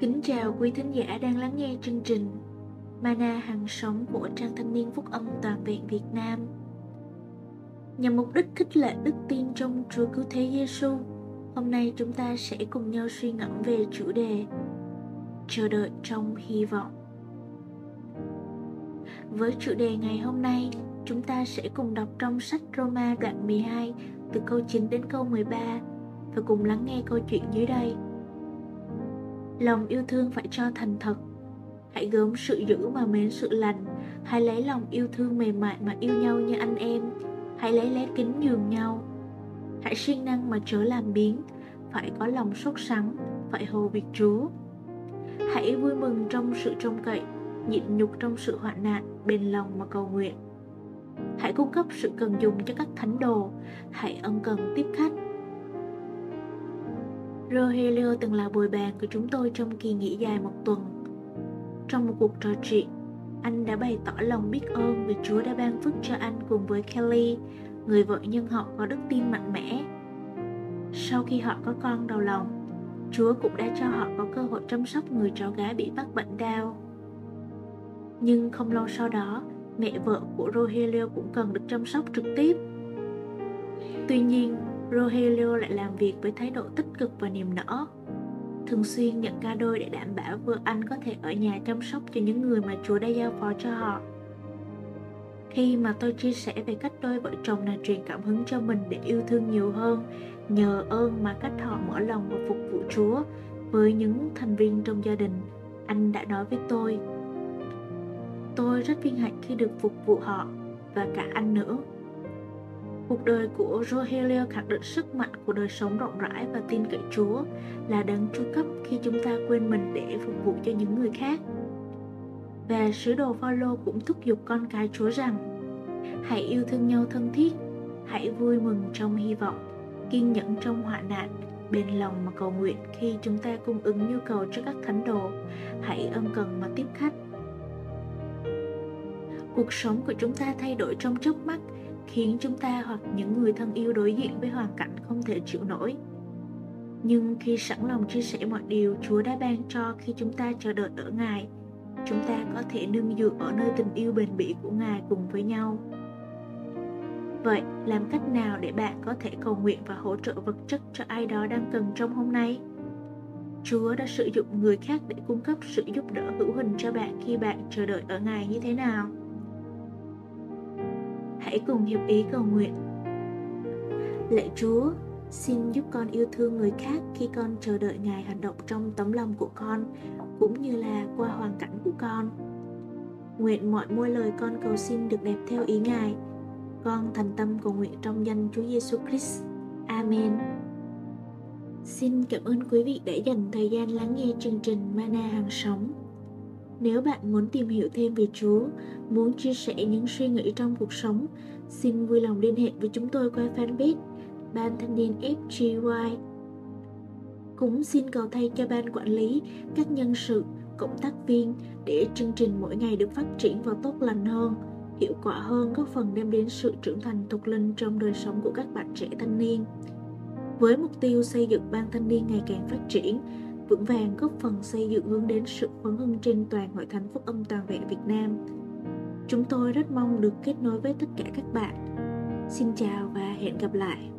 Kính chào quý thính giả đang lắng nghe chương trình Mana hàng sống của Trang Thanh niên Phúc âm Toàn vẹn Việt Nam. Nhằm mục đích khích lệ đức tin trong Chúa Cứu Thế Giêsu, hôm nay chúng ta sẽ cùng nhau suy ngẫm về chủ đề Chờ đợi trong hy vọng. Với chủ đề ngày hôm nay, chúng ta sẽ cùng đọc trong sách Roma đoạn 12 từ câu 9 đến câu 13 và cùng lắng nghe câu chuyện dưới đây lòng yêu thương phải cho thành thật. Hãy gớm sự dữ mà mến sự lành. Hãy lấy lòng yêu thương mềm mại mà yêu nhau như anh em. Hãy lấy lẽ kính nhường nhau. Hãy siêng năng mà chớ làm biến. Phải có lòng sốt sắng, phải hồ việc chúa. Hãy vui mừng trong sự trông cậy, nhịn nhục trong sự hoạn nạn, bền lòng mà cầu nguyện. Hãy cung cấp sự cần dùng cho các thánh đồ. Hãy ân cần tiếp khách. Rogelio từng là bồi bàn của chúng tôi trong kỳ nghỉ dài một tuần. Trong một cuộc trò chuyện, anh đã bày tỏ lòng biết ơn vì Chúa đã ban phước cho anh cùng với Kelly, người vợ nhân họ có đức tin mạnh mẽ. Sau khi họ có con đầu lòng, Chúa cũng đã cho họ có cơ hội chăm sóc người cháu gái bị mắc bệnh đau. Nhưng không lâu sau đó, mẹ vợ của Rogelio cũng cần được chăm sóc trực tiếp. Tuy nhiên, Rogelio lại làm việc với thái độ tích cực và niềm nở. Thường xuyên nhận ca đôi để đảm bảo vợ anh có thể ở nhà chăm sóc cho những người mà Chúa đã giao phó cho họ. Khi mà tôi chia sẻ về cách đôi vợ chồng này truyền cảm hứng cho mình để yêu thương nhiều hơn, nhờ ơn mà cách họ mở lòng và phục vụ Chúa với những thành viên trong gia đình, anh đã nói với tôi. Tôi rất vinh hạnh khi được phục vụ họ và cả anh nữa. Cuộc đời của Rogelio khẳng định sức mạnh của đời sống rộng rãi và tin cậy Chúa là đấng chu cấp khi chúng ta quên mình để phục vụ cho những người khác. Và sứ đồ Phaolô cũng thúc giục con cái Chúa rằng hãy yêu thương nhau thân thiết, hãy vui mừng trong hy vọng, kiên nhẫn trong hoạn nạn, bền lòng mà cầu nguyện khi chúng ta cung ứng nhu cầu cho các thánh đồ, hãy ân cần mà tiếp khách. Cuộc sống của chúng ta thay đổi trong chớp mắt khiến chúng ta hoặc những người thân yêu đối diện với hoàn cảnh không thể chịu nổi. Nhưng khi sẵn lòng chia sẻ mọi điều chúa đã ban cho khi chúng ta chờ đợi ở ngài, chúng ta có thể nương dựa ở nơi tình yêu bền bỉ của ngài cùng với nhau. Vậy làm cách nào để bạn có thể cầu nguyện và hỗ trợ vật chất cho ai đó đang cần trong hôm nay? Chúa đã sử dụng người khác để cung cấp sự giúp đỡ hữu hình cho bạn khi bạn chờ đợi ở ngài như thế nào? Hãy cùng hiệp ý cầu nguyện. Lạy Chúa, xin giúp con yêu thương người khác khi con chờ đợi Ngài hành động trong tấm lòng của con, cũng như là qua hoàn cảnh của con. Nguyện mọi môi lời con cầu xin được đẹp theo ý Ngài. Con thành tâm cầu nguyện trong danh Chúa Giêsu Christ. Amen. Xin cảm ơn quý vị đã dành thời gian lắng nghe chương trình Mana hàng sống. Nếu bạn muốn tìm hiểu thêm về Chúa, muốn chia sẻ những suy nghĩ trong cuộc sống, xin vui lòng liên hệ với chúng tôi qua fanpage Ban Thanh niên FGY. Cũng xin cầu thay cho ban quản lý, các nhân sự, cộng tác viên để chương trình mỗi ngày được phát triển và tốt lành hơn, hiệu quả hơn góp phần đem đến sự trưởng thành thuộc linh trong đời sống của các bạn trẻ thanh niên. Với mục tiêu xây dựng ban thanh niên ngày càng phát triển, vững vàng góp phần xây dựng hướng đến sự phấn hưng trên toàn hội thánh phúc âm toàn vẹn Việt Nam. Chúng tôi rất mong được kết nối với tất cả các bạn. Xin chào và hẹn gặp lại.